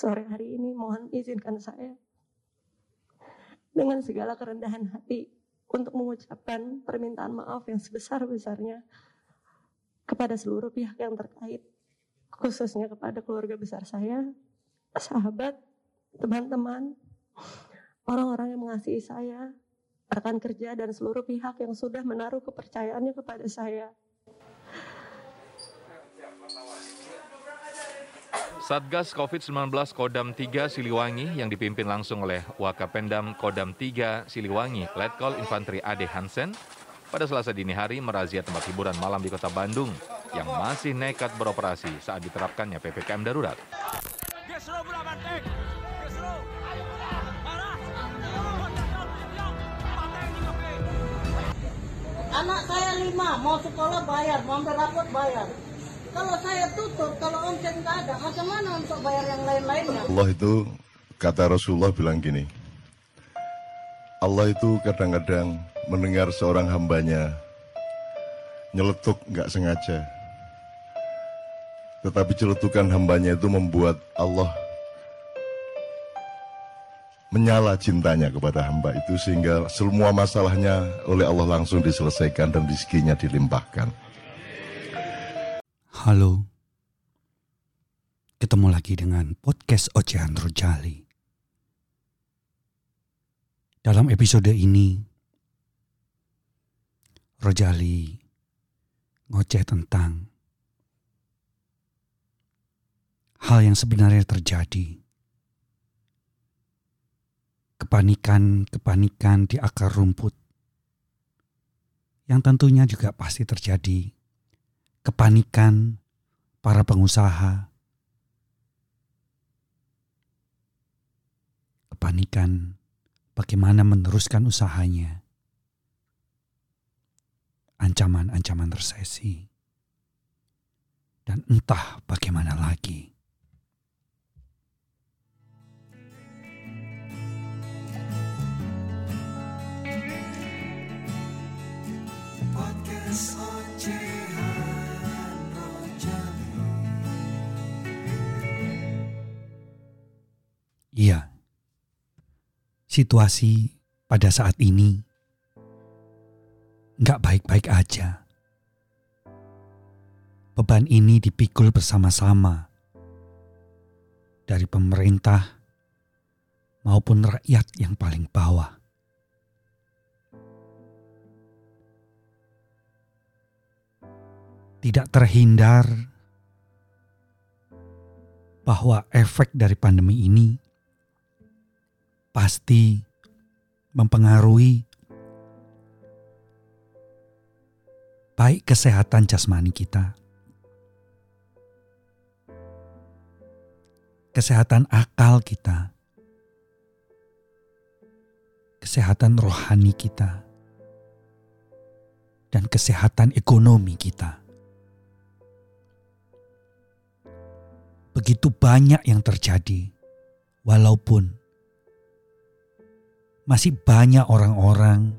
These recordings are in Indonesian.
sore hari ini mohon izinkan saya dengan segala kerendahan hati untuk mengucapkan permintaan maaf yang sebesar-besarnya kepada seluruh pihak yang terkait, khususnya kepada keluarga besar saya, sahabat, teman-teman, orang-orang yang mengasihi saya, rekan kerja dan seluruh pihak yang sudah menaruh kepercayaannya kepada saya. Satgas COVID-19 Kodam 3 Siliwangi yang dipimpin langsung oleh Wakapendam Kodam 3 Siliwangi, Letkol Infanteri Ade Hansen, pada selasa dini hari merazia tempat hiburan malam di kota Bandung yang masih nekat beroperasi saat diterapkannya PPKM darurat. Anak saya lima, mau sekolah bayar, mau ambil rapot bayar. Kalau saya tutup, kalau omset nggak ada, macam mana untuk bayar yang lain-lainnya? Allah itu, kata Rasulullah bilang gini, Allah itu kadang-kadang mendengar seorang hambanya nyeletuk nggak sengaja. Tetapi celetukan hambanya itu membuat Allah menyala cintanya kepada hamba itu sehingga semua masalahnya oleh Allah langsung diselesaikan dan rezekinya dilimpahkan. Halo, ketemu lagi dengan podcast Ocehan Rojali. Dalam episode ini, Rojali ngoceh tentang hal yang sebenarnya terjadi. Kepanikan-kepanikan di akar rumput yang tentunya juga pasti terjadi kepanikan para pengusaha, kepanikan bagaimana meneruskan usahanya, ancaman-ancaman resesi, dan entah bagaimana lagi. Iya, situasi pada saat ini nggak baik-baik aja. Beban ini dipikul bersama-sama dari pemerintah maupun rakyat yang paling bawah. Tidak terhindar bahwa efek dari pandemi ini pasti mempengaruhi baik kesehatan jasmani kita, kesehatan akal kita, kesehatan rohani kita, dan kesehatan ekonomi kita. Begitu banyak yang terjadi, walaupun masih banyak orang-orang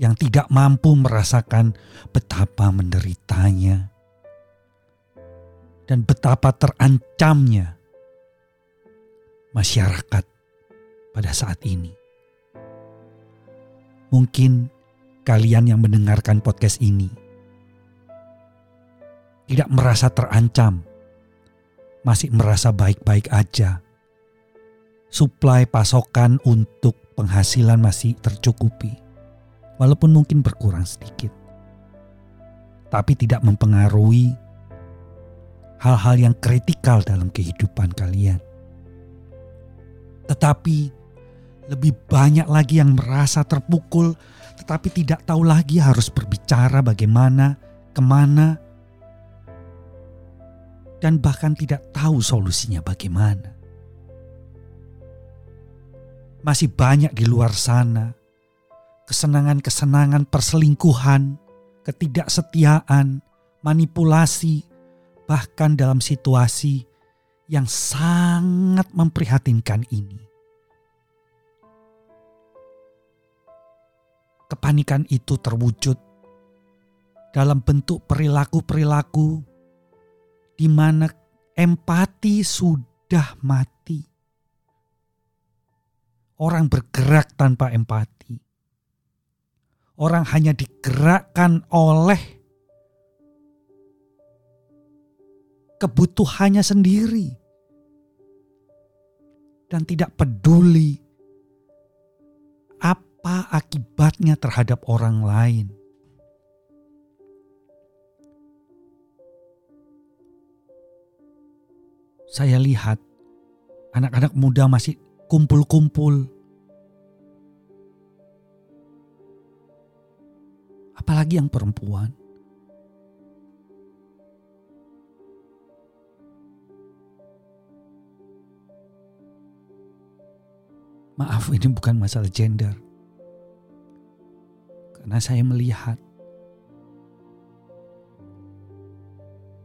yang tidak mampu merasakan betapa menderitanya dan betapa terancamnya masyarakat pada saat ini. Mungkin kalian yang mendengarkan podcast ini tidak merasa terancam, masih merasa baik-baik aja suplai pasokan untuk penghasilan masih tercukupi, walaupun mungkin berkurang sedikit, tapi tidak mempengaruhi hal-hal yang kritikal dalam kehidupan kalian. Tetapi lebih banyak lagi yang merasa terpukul, tetapi tidak tahu lagi harus berbicara bagaimana, ke mana, dan bahkan tidak tahu solusinya bagaimana masih banyak di luar sana. Kesenangan-kesenangan perselingkuhan, ketidaksetiaan, manipulasi, bahkan dalam situasi yang sangat memprihatinkan ini. Kepanikan itu terwujud dalam bentuk perilaku-perilaku di mana empati sudah mati. Orang bergerak tanpa empati. Orang hanya digerakkan oleh kebutuhannya sendiri dan tidak peduli apa akibatnya terhadap orang lain. Saya lihat anak-anak muda masih kumpul-kumpul. Apalagi yang perempuan. Maaf, ini bukan masalah gender, karena saya melihat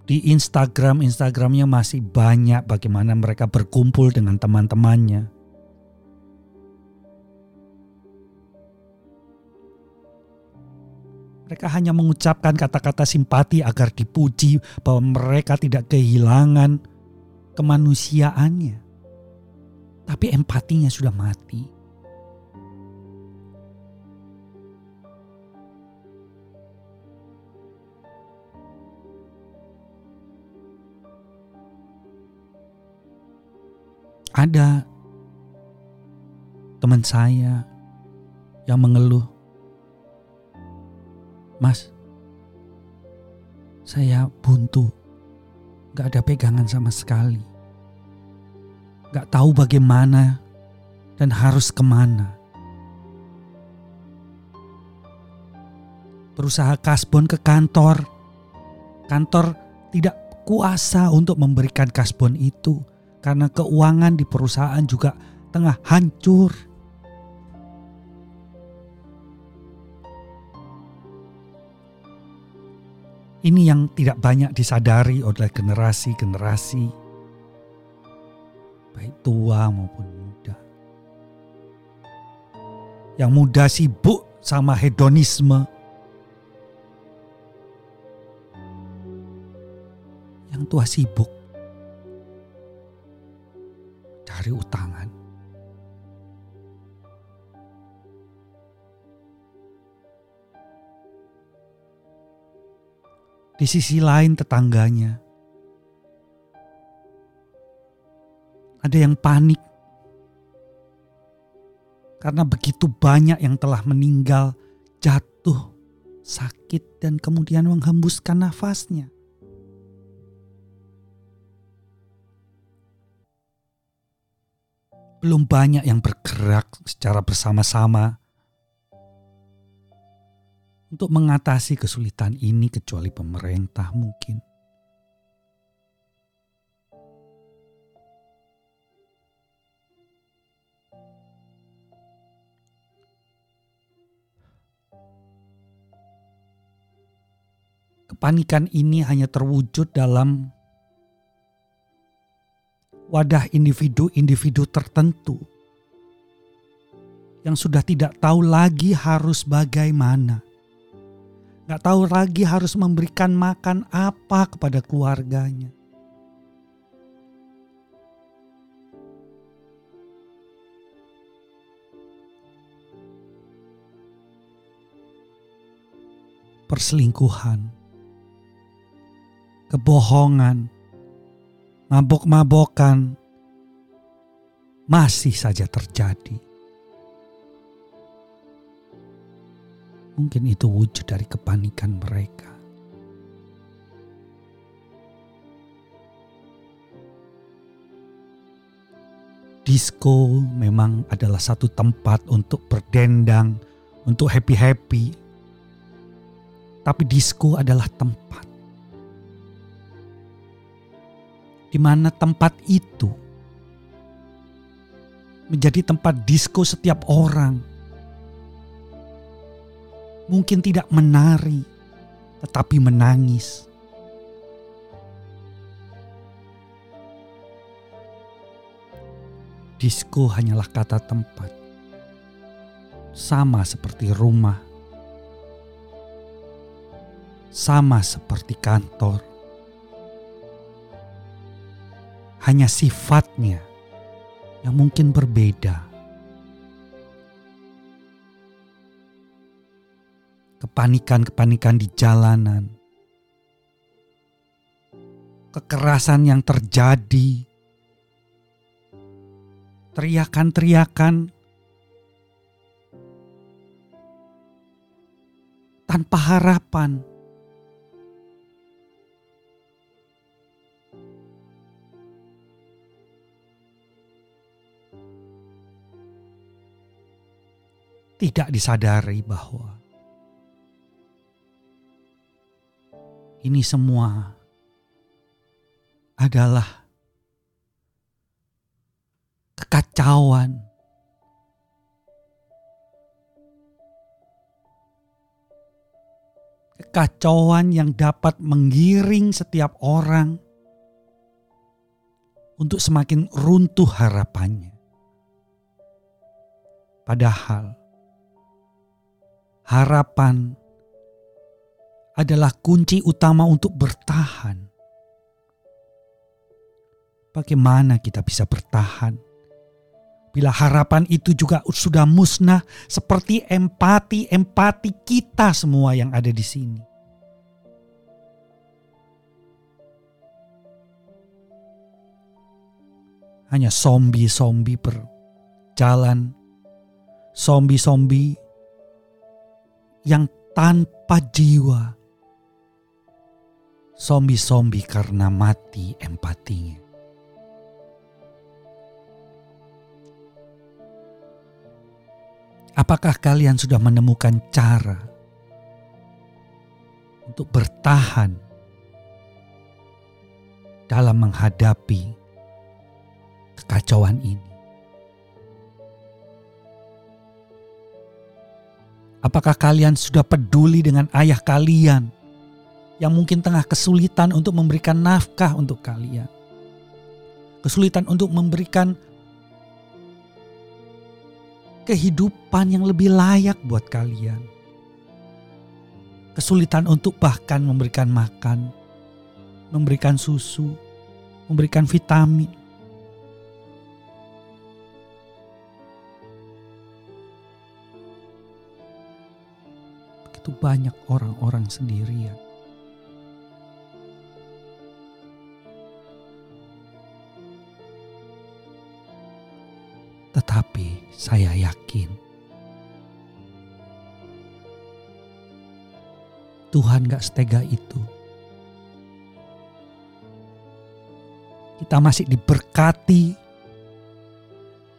di Instagram Instagramnya masih banyak bagaimana mereka berkumpul dengan teman-temannya. Mereka hanya mengucapkan kata-kata simpati agar dipuji bahwa mereka tidak kehilangan kemanusiaannya tapi empatinya sudah mati. Ada teman saya yang mengeluh, Mas, saya buntu, gak ada pegangan sama sekali gak tahu bagaimana dan harus ke mana. Berusaha kasbon ke kantor, kantor tidak kuasa untuk memberikan kasbon itu karena keuangan di perusahaan juga tengah hancur. Ini yang tidak banyak disadari oleh generasi-generasi baik tua maupun muda. Yang muda sibuk sama hedonisme. Yang tua sibuk cari utangan. Di sisi lain tetangganya. Ada yang panik. Karena begitu banyak yang telah meninggal, jatuh, sakit, dan kemudian menghembuskan nafasnya. Belum banyak yang bergerak secara bersama-sama untuk mengatasi kesulitan ini, kecuali pemerintah mungkin. Kepanikan ini hanya terwujud dalam wadah individu-individu tertentu yang sudah tidak tahu lagi harus bagaimana. Gak tahu lagi harus memberikan makan apa kepada keluarganya. Perselingkuhan kebohongan, mabok-mabokan masih saja terjadi. Mungkin itu wujud dari kepanikan mereka. Disco memang adalah satu tempat untuk berdendang, untuk happy-happy. Tapi disco adalah tempat di mana tempat itu menjadi tempat disko setiap orang. Mungkin tidak menari, tetapi menangis. Disko hanyalah kata tempat, sama seperti rumah, sama seperti kantor hanya sifatnya yang mungkin berbeda. Kepanikan-kepanikan di jalanan, kekerasan yang terjadi, teriakan-teriakan. Tanpa harapan. Tidak disadari bahwa ini semua adalah kekacauan kekacauan yang dapat menggiring setiap orang untuk semakin runtuh harapannya. Padahal harapan adalah kunci utama untuk bertahan. Bagaimana kita bisa bertahan bila harapan itu juga sudah musnah seperti empati-empati kita semua yang ada di sini. Hanya zombie-zombie berjalan, zombie-zombie yang tanpa jiwa, zombie-zombie karena mati empatinya. Apakah kalian sudah menemukan cara untuk bertahan dalam menghadapi kekacauan ini? Apakah kalian sudah peduli dengan ayah kalian yang mungkin tengah kesulitan untuk memberikan nafkah untuk kalian? Kesulitan untuk memberikan kehidupan yang lebih layak buat kalian. Kesulitan untuk bahkan memberikan makan, memberikan susu, memberikan vitamin. Begitu banyak orang-orang sendirian saya yakin Tuhan gak setega itu. Kita masih diberkati,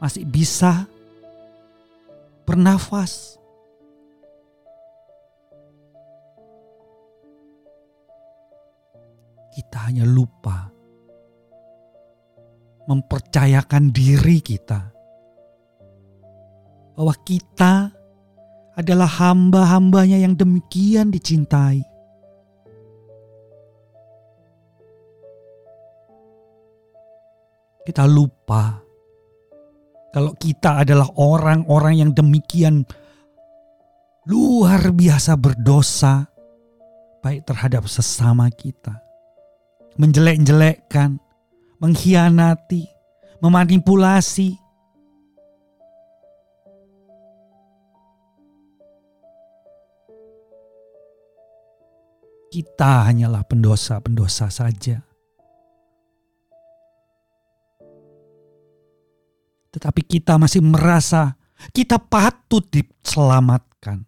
masih bisa bernafas. Kita hanya lupa mempercayakan diri kita bahwa kita adalah hamba-hambanya yang demikian dicintai. Kita lupa kalau kita adalah orang-orang yang demikian luar biasa berdosa baik terhadap sesama kita. Menjelek-jelekkan, mengkhianati, memanipulasi, Kita hanyalah pendosa-pendosa saja. Tetapi kita masih merasa kita patut diselamatkan.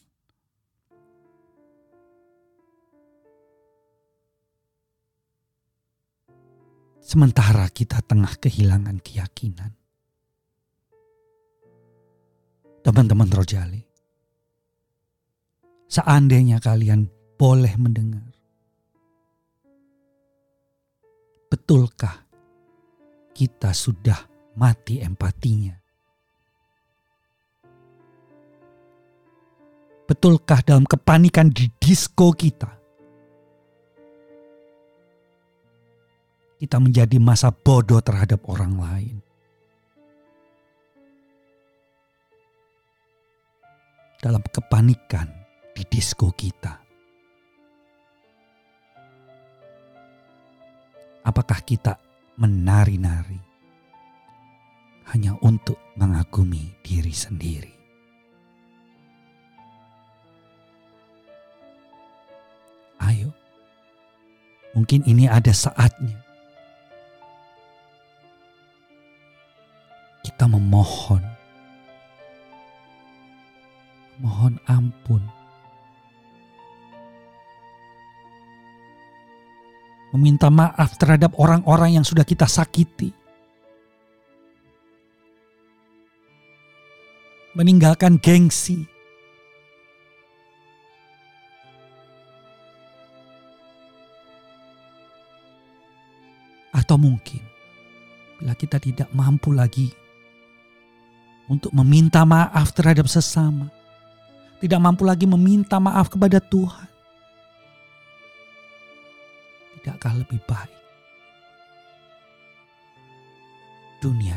Sementara kita tengah kehilangan keyakinan. Teman-teman Rojali, seandainya kalian boleh mendengar, Betulkah kita sudah mati empatinya? Betulkah dalam kepanikan di disko kita? Kita menjadi masa bodoh terhadap orang lain. Dalam kepanikan di disko kita. Apakah kita menari-nari? Hanya untuk mengagumi diri sendiri. Ayo, mungkin ini ada saatnya. Kita memohon, mohon ampun meminta maaf terhadap orang-orang yang sudah kita sakiti. Meninggalkan gengsi. Atau mungkin bila kita tidak mampu lagi untuk meminta maaf terhadap sesama, tidak mampu lagi meminta maaf kepada Tuhan, tidakkah lebih baik? Dunia